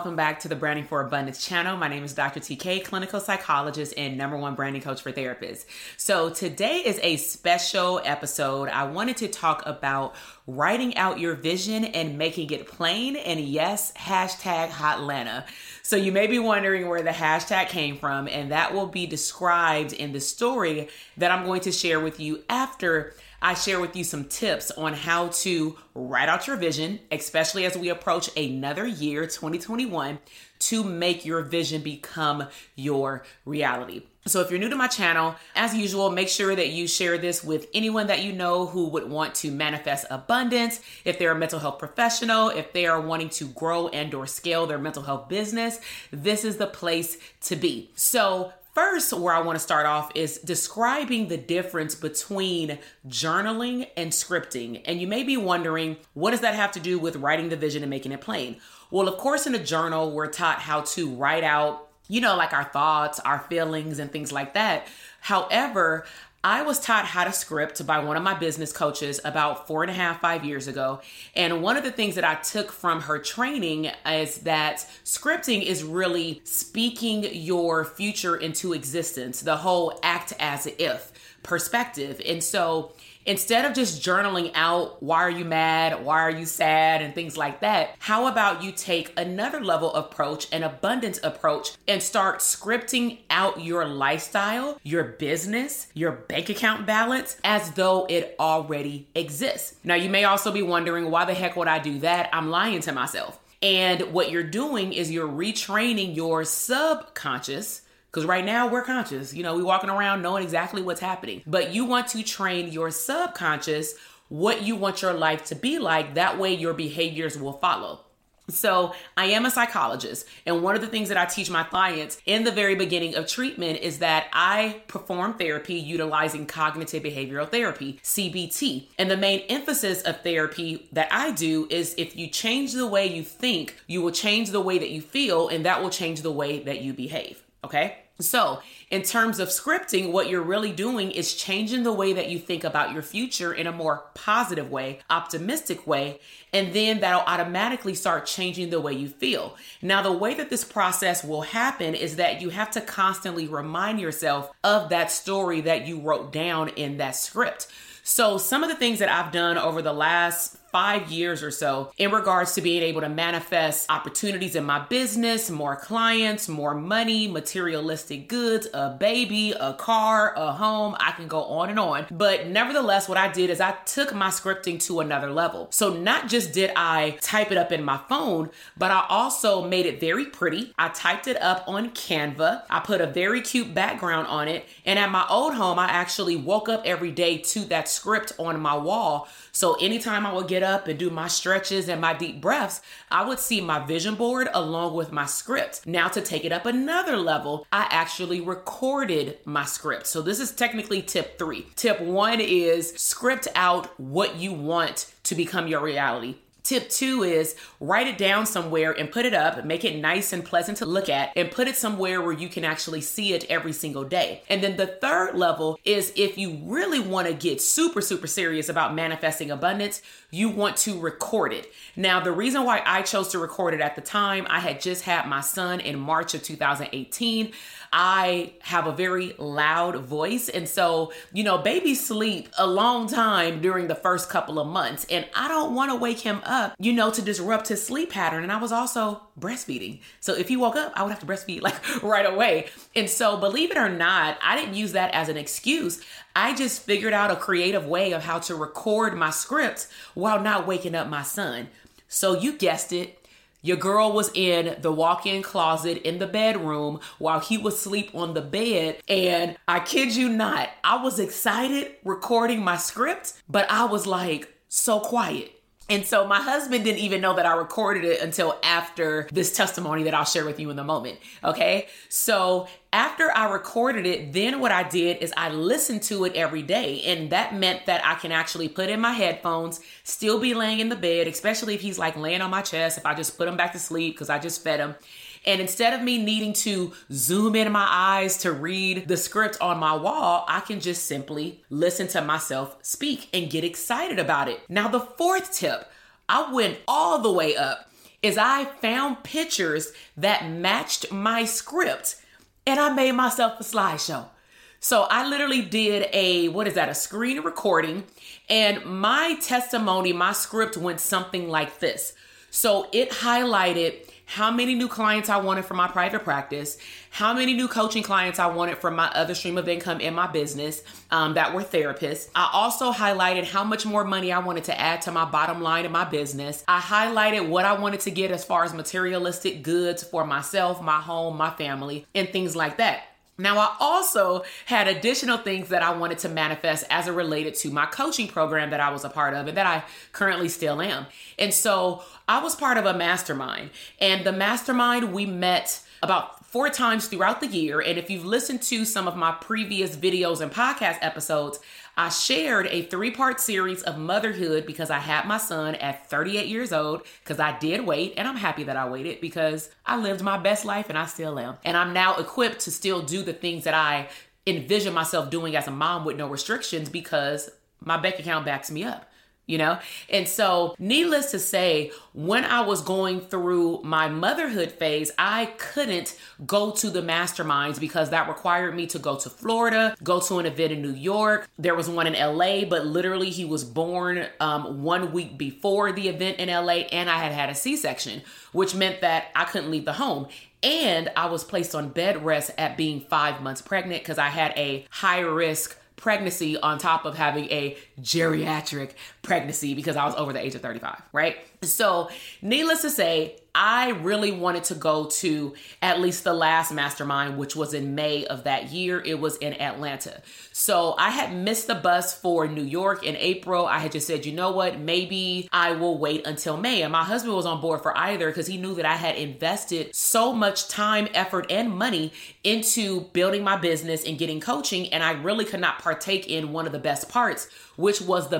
welcome back to the Branding for Abundance channel. My name is Dr. TK, clinical psychologist and number one branding coach for therapists. So, today is a special episode. I wanted to talk about writing out your vision and making it plain. And yes, hashtag Hotlanta. So, you may be wondering where the hashtag came from, and that will be described in the story that I'm going to share with you after I share with you some tips on how to write out your vision, especially as we approach another year, 2021, to make your vision become your reality. So, if you're new to my channel, as usual, make sure that you share this with anyone that you know who would want to manifest abundance. If they're a mental health professional, if they are wanting to grow and/or scale their mental health business, this is the place to be. So, First, where I want to start off is describing the difference between journaling and scripting. And you may be wondering, what does that have to do with writing the vision and making it plain? Well, of course, in a journal, we're taught how to write out, you know, like our thoughts, our feelings, and things like that. However, I was taught how to script by one of my business coaches about four and a half, five years ago. And one of the things that I took from her training is that scripting is really speaking your future into existence, the whole act as if perspective. And so instead of just journaling out why are you mad, why are you sad, and things like that, how about you take another level approach, an abundance approach, and start scripting out your lifestyle, your business, your bank account balance as though it already exists. Now, you may also be wondering why the heck would I do that? I'm lying to myself. And what you're doing is you're retraining your subconscious because right now we're conscious. You know, we're walking around knowing exactly what's happening. But you want to train your subconscious what you want your life to be like. That way your behaviors will follow. So, I am a psychologist, and one of the things that I teach my clients in the very beginning of treatment is that I perform therapy utilizing cognitive behavioral therapy, CBT. And the main emphasis of therapy that I do is if you change the way you think, you will change the way that you feel, and that will change the way that you behave. Okay. So, in terms of scripting, what you're really doing is changing the way that you think about your future in a more positive way, optimistic way, and then that'll automatically start changing the way you feel. Now, the way that this process will happen is that you have to constantly remind yourself of that story that you wrote down in that script. So, some of the things that I've done over the last five years or so in regards to being able to manifest opportunities in my business, more clients, more money, materialistic goods, a baby, a car, a home. I can go on and on. But nevertheless, what I did is I took my scripting to another level. So not just did I type it up in my phone, but I also made it very pretty. I typed it up on Canva. I put a very cute background on it. And at my old home, I actually woke up every day to that script on my wall. So anytime I would get get up and do my stretches and my deep breaths, I would see my vision board along with my script. Now, to take it up another level, I actually recorded my script. So, this is technically tip three. Tip one is script out what you want to become your reality. Tip two is write it down somewhere and put it up, make it nice and pleasant to look at, and put it somewhere where you can actually see it every single day. And then the third level is if you really want to get super, super serious about manifesting abundance, you want to record it. Now, the reason why I chose to record it at the time, I had just had my son in March of 2018. I have a very loud voice. And so, you know, babies sleep a long time during the first couple of months. And I don't want to wake him up, you know, to disrupt his sleep pattern. And I was also breastfeeding. So if he woke up, I would have to breastfeed like right away. And so, believe it or not, I didn't use that as an excuse. I just figured out a creative way of how to record my scripts while not waking up my son. So, you guessed it, your girl was in the walk in closet in the bedroom while he was asleep on the bed. And I kid you not, I was excited recording my script, but I was like so quiet. And so my husband didn't even know that I recorded it until after this testimony that I'll share with you in a moment. Okay. So after I recorded it, then what I did is I listened to it every day. And that meant that I can actually put in my headphones, still be laying in the bed, especially if he's like laying on my chest, if I just put him back to sleep because I just fed him. And instead of me needing to zoom in my eyes to read the script on my wall, I can just simply listen to myself speak and get excited about it. Now, the fourth tip, I went all the way up, is I found pictures that matched my script and I made myself a slideshow. So I literally did a, what is that, a screen recording. And my testimony, my script went something like this. So it highlighted how many new clients I wanted for my private practice, how many new coaching clients I wanted for my other stream of income in my business um, that were therapists. I also highlighted how much more money I wanted to add to my bottom line in my business. I highlighted what I wanted to get as far as materialistic goods for myself, my home, my family, and things like that. Now, I also had additional things that I wanted to manifest as it related to my coaching program that I was a part of and that I currently still am. And so I was part of a mastermind, and the mastermind we met about four times throughout the year. And if you've listened to some of my previous videos and podcast episodes, I shared a three part series of motherhood because I had my son at 38 years old because I did wait and I'm happy that I waited because I lived my best life and I still am. And I'm now equipped to still do the things that I envision myself doing as a mom with no restrictions because my bank account backs me up you know? And so, needless to say, when I was going through my motherhood phase, I couldn't go to the masterminds because that required me to go to Florida, go to an event in New York. There was one in LA, but literally he was born um, one week before the event in LA, and I had had a C section, which meant that I couldn't leave the home. And I was placed on bed rest at being five months pregnant because I had a high risk pregnancy on top of having a geriatric pregnancy because I was over the age of 35, right? So, needless to say, I really wanted to go to at least the last mastermind, which was in May of that year. It was in Atlanta. So I had missed the bus for New York in April. I had just said, you know what, maybe I will wait until May. And my husband was on board for either because he knew that I had invested so much time, effort, and money into building my business and getting coaching. And I really could not partake in one of the best parts, which was the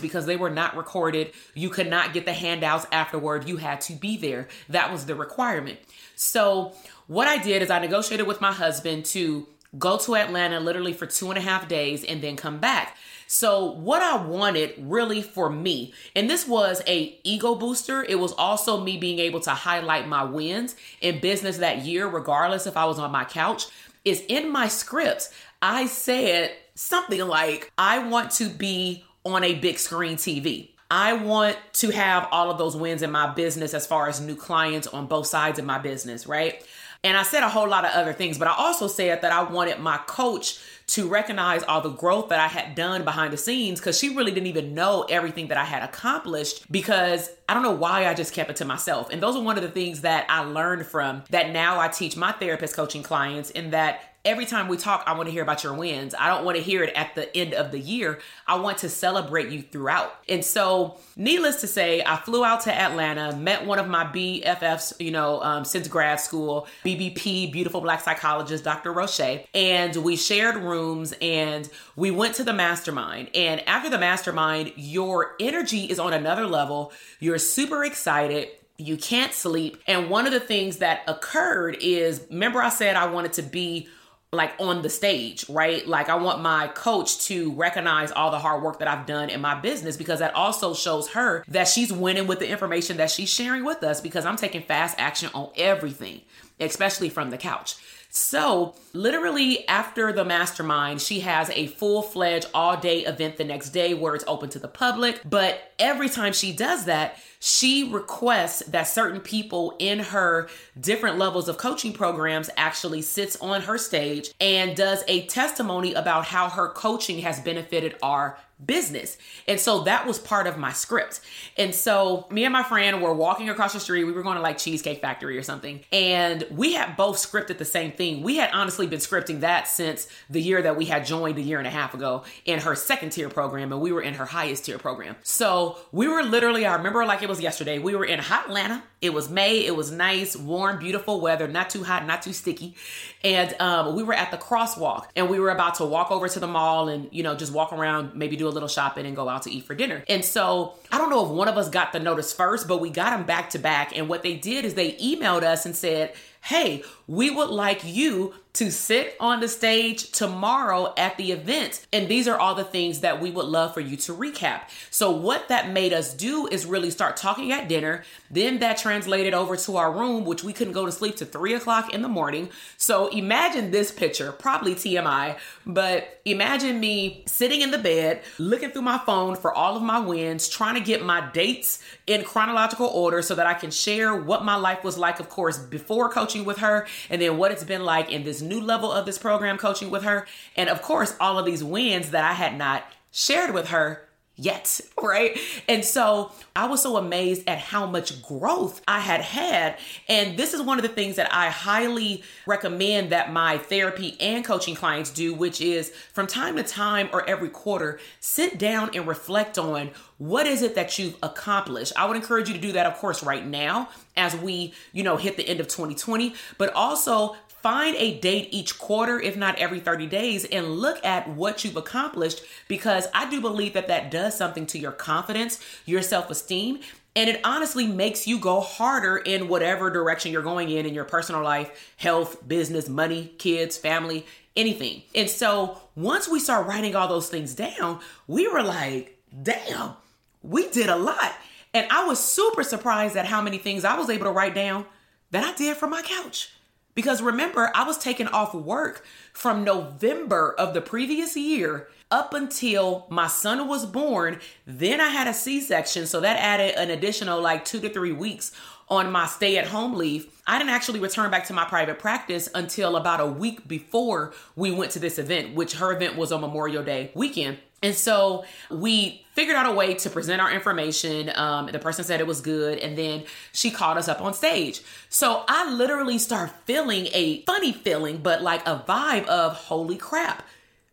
because they were not recorded. You could not get the handouts afterward. You had to be there. That was the requirement. So, what I did is I negotiated with my husband to go to Atlanta literally for two and a half days and then come back. So what I wanted really for me, and this was a ego booster, it was also me being able to highlight my wins in business that year, regardless if I was on my couch, is in my script. I said something like, I want to be on a big screen TV. I want to have all of those wins in my business as far as new clients on both sides of my business, right? And I said a whole lot of other things, but I also said that I wanted my coach to recognize all the growth that I had done behind the scenes because she really didn't even know everything that I had accomplished because I don't know why I just kept it to myself. And those are one of the things that I learned from that now I teach my therapist coaching clients, in that every time we talk, I want to hear about your wins. I don't want to hear it at the end of the year. I want to celebrate you throughout. And so, needless to say, I flew out to Atlanta, met one of my BFFs, you know, um, since grad school, BBP, Beautiful Black Psychologist, Dr. Roche, and we shared rooms and we went to the mastermind. And after the mastermind, your energy is on another level. You're super excited you can't sleep. And one of the things that occurred is remember, I said I wanted to be like on the stage, right? Like I want my coach to recognize all the hard work that I've done in my business because that also shows her that she's winning with the information that she's sharing with us because I'm taking fast action on everything, especially from the couch. So, literally after the mastermind, she has a full fledged all day event the next day where it's open to the public. But every time she does that, she requests that certain people in her different levels of coaching programs actually sits on her stage and does a testimony about how her coaching has benefited our business. And so that was part of my script. And so me and my friend were walking across the street. We were going to like Cheesecake Factory or something. And we had both scripted the same thing. We had honestly been scripting that since the year that we had joined a year and a half ago in her second tier program. And we were in her highest tier program. So we were literally, I remember like it was yesterday, we were in hot Atlanta. It was May. It was nice, warm, beautiful weather, not too hot, not too sticky. And um, we were at the crosswalk and we were about to walk over to the mall and, you know, just walk around, maybe do a little shopping and go out to eat for dinner. And so I don't know if one of us got the notice first, but we got them back to back. And what they did is they emailed us and said, hey, we would like you to sit on the stage tomorrow at the event. And these are all the things that we would love for you to recap. So, what that made us do is really start talking at dinner. Then that translated over to our room, which we couldn't go to sleep to three o'clock in the morning. So, imagine this picture, probably TMI, but imagine me sitting in the bed, looking through my phone for all of my wins, trying to get my dates in chronological order so that I can share what my life was like, of course, before coaching with her, and then what it's been like in this new level of this program coaching with her. And of course, all of these wins that I had not shared with her yet, right? And so I was so amazed at how much growth I had had. And this is one of the things that I highly recommend that my therapy and coaching clients do, which is from time to time or every quarter, sit down and reflect on what is it that you've accomplished. I would encourage you to do that, of course, right now as we, you know, hit the end of 2020, but also Find a date each quarter, if not every 30 days, and look at what you've accomplished because I do believe that that does something to your confidence, your self esteem, and it honestly makes you go harder in whatever direction you're going in in your personal life, health, business, money, kids, family, anything. And so once we start writing all those things down, we were like, damn, we did a lot. And I was super surprised at how many things I was able to write down that I did from my couch. Because remember, I was taken off work from November of the previous year up until my son was born. Then I had a C section. So that added an additional like two to three weeks on my stay at home leave. I didn't actually return back to my private practice until about a week before we went to this event, which her event was on Memorial Day weekend. And so we figured out a way to present our information. Um, the person said it was good, and then she called us up on stage. So I literally start feeling a funny feeling, but like a vibe of holy crap,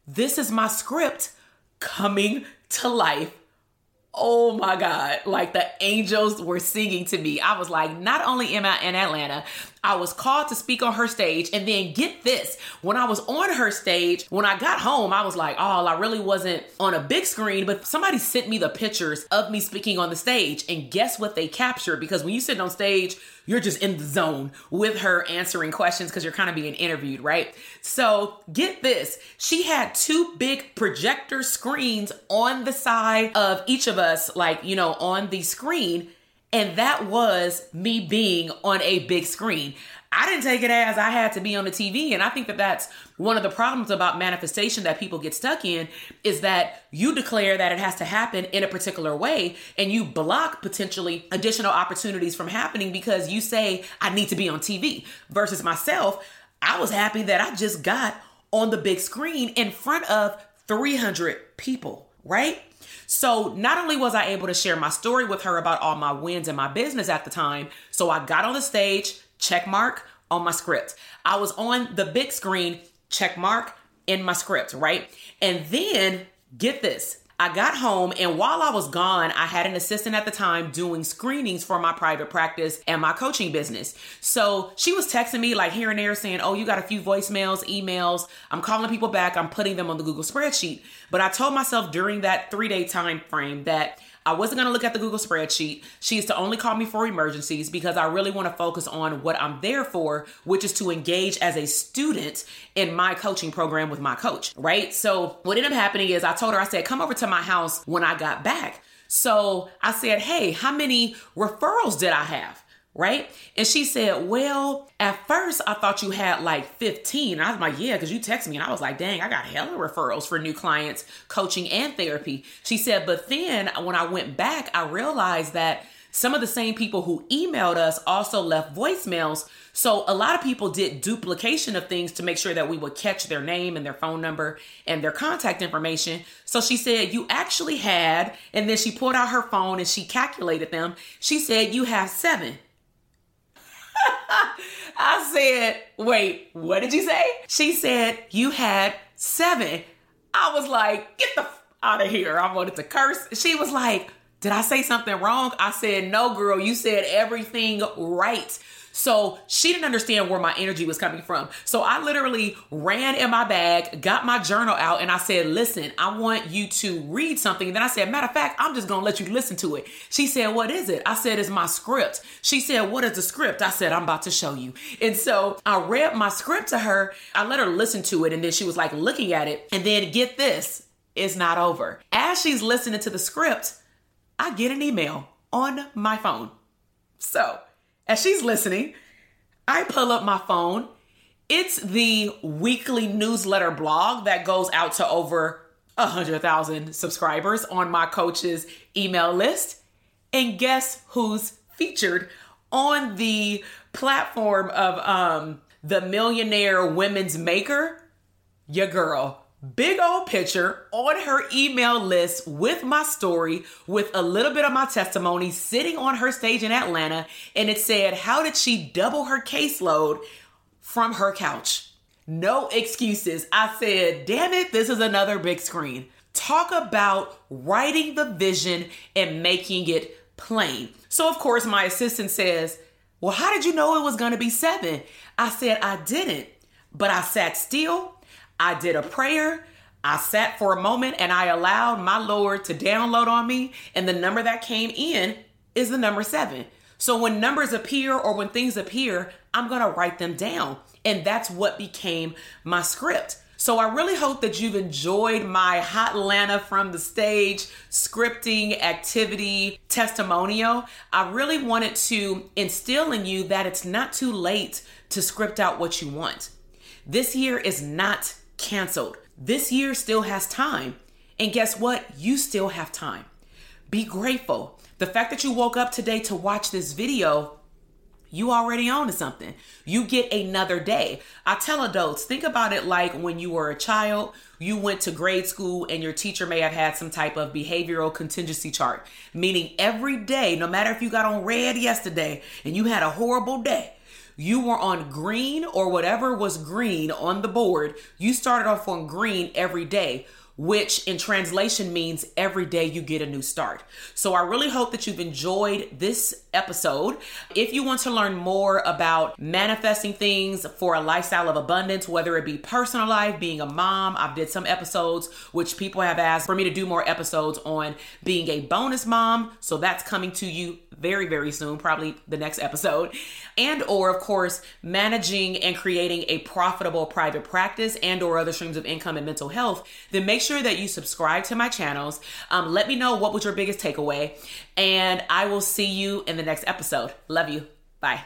this is my script coming to life oh my God, like the angels were singing to me. I was like, not only am I in Atlanta, I was called to speak on her stage. And then get this, when I was on her stage, when I got home, I was like, oh, I really wasn't on a big screen, but somebody sent me the pictures of me speaking on the stage. And guess what they captured? Because when you sit on stage, you're just in the zone with her answering questions because you're kind of being interviewed, right? So get this. She had two big projector screens on the side of each of us, like, you know, on the screen. And that was me being on a big screen. I didn't take it as I had to be on the TV. And I think that that's one of the problems about manifestation that people get stuck in is that you declare that it has to happen in a particular way and you block potentially additional opportunities from happening because you say, I need to be on TV. Versus myself, I was happy that I just got on the big screen in front of 300 people, right? So not only was I able to share my story with her about all my wins in my business at the time, so I got on the stage, check mark on my script. I was on the big screen check mark in my script, right? And then get this. I got home and while I was gone, I had an assistant at the time doing screenings for my private practice and my coaching business. So she was texting me like here and there saying, Oh, you got a few voicemails, emails. I'm calling people back. I'm putting them on the Google spreadsheet. But I told myself during that three day time frame that I wasn't going to look at the Google spreadsheet. She is to only call me for emergencies because I really want to focus on what I'm there for, which is to engage as a student in my coaching program with my coach, right? So what ended up happening is I told her, I said, come over to my house when I got back. So I said, hey, how many referrals did I have? Right? And she said, Well, at first I thought you had like 15. And I was like, Yeah, because you texted me. And I was like, Dang, I got hella referrals for new clients, coaching, and therapy. She said, But then when I went back, I realized that some of the same people who emailed us also left voicemails. So a lot of people did duplication of things to make sure that we would catch their name and their phone number and their contact information. So she said, You actually had, and then she pulled out her phone and she calculated them. She said, You have seven. I said, wait, what did you say? She said, you had seven. I was like, get the f- out of here. I wanted to curse. She was like, did I say something wrong? I said, no, girl, you said everything right. So she didn't understand where my energy was coming from. So I literally ran in my bag, got my journal out, and I said, Listen, I want you to read something. And then I said, Matter of fact, I'm just gonna let you listen to it. She said, What is it? I said, It's my script. She said, What is the script? I said, I'm about to show you. And so I read my script to her. I let her listen to it, and then she was like looking at it. And then get this, it's not over. As she's listening to the script, I get an email on my phone. So as she's listening, I pull up my phone. It's the weekly newsletter blog that goes out to over 100,000 subscribers on my coach's email list. And guess who's featured on the platform of um, the Millionaire Women's Maker? Your girl big old picture on her email list with my story, with a little bit of my testimony sitting on her stage in Atlanta. And it said, How did she double her caseload from her couch? No excuses. I said, Damn it, this is another big screen. Talk about writing the vision and making it plain. So, of course, my assistant says, Well, how did you know it was going to be seven? I said, I didn't, but I sat still I did a prayer. I sat for a moment and I allowed my Lord to download on me. And the number that came in is the number seven. So when numbers appear or when things appear, I'm going to write them down. And that's what became my script. So I really hope that you've enjoyed my Hotlanta from the stage scripting activity testimonial. I really wanted to instill in you that it's not too late to script out what you want. This year is not canceled. This year still has time. And guess what? You still have time. Be grateful. The fact that you woke up today to watch this video, you already own something. You get another day. I tell adults, think about it like when you were a child, you went to grade school and your teacher may have had some type of behavioral contingency chart, meaning every day, no matter if you got on red yesterday and you had a horrible day, you were on green or whatever was green on the board, you started off on green every day which in translation means every day you get a new start. So I really hope that you've enjoyed this episode. If you want to learn more about manifesting things for a lifestyle of abundance, whether it be personal life, being a mom, I've did some episodes which people have asked for me to do more episodes on being a bonus mom. So that's coming to you very very soon, probably the next episode. And or of course, managing and creating a profitable private practice and or other streams of income and mental health, then make sure that you subscribe to my channels. Um, let me know what was your biggest takeaway, and I will see you in the next episode. Love you. Bye.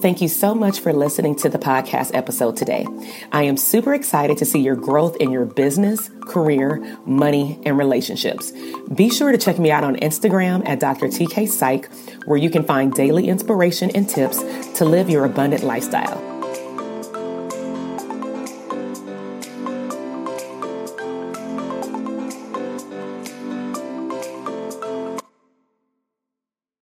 Thank you so much for listening to the podcast episode today. I am super excited to see your growth in your business, career, money, and relationships. Be sure to check me out on Instagram at Dr. TK Psych, where you can find daily inspiration and tips to live your abundant lifestyle.